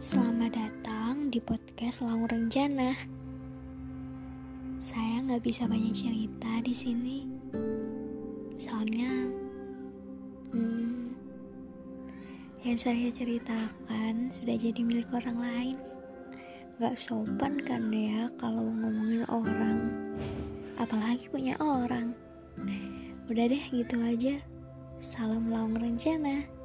Selamat datang di podcast Laung Rencana. Saya nggak bisa banyak cerita di sini, soalnya hmm, yang saya ceritakan sudah jadi milik orang lain. Gak sopan kan ya kalau ngomongin orang, apalagi punya orang. Udah deh gitu aja. Salam Laung Rencana.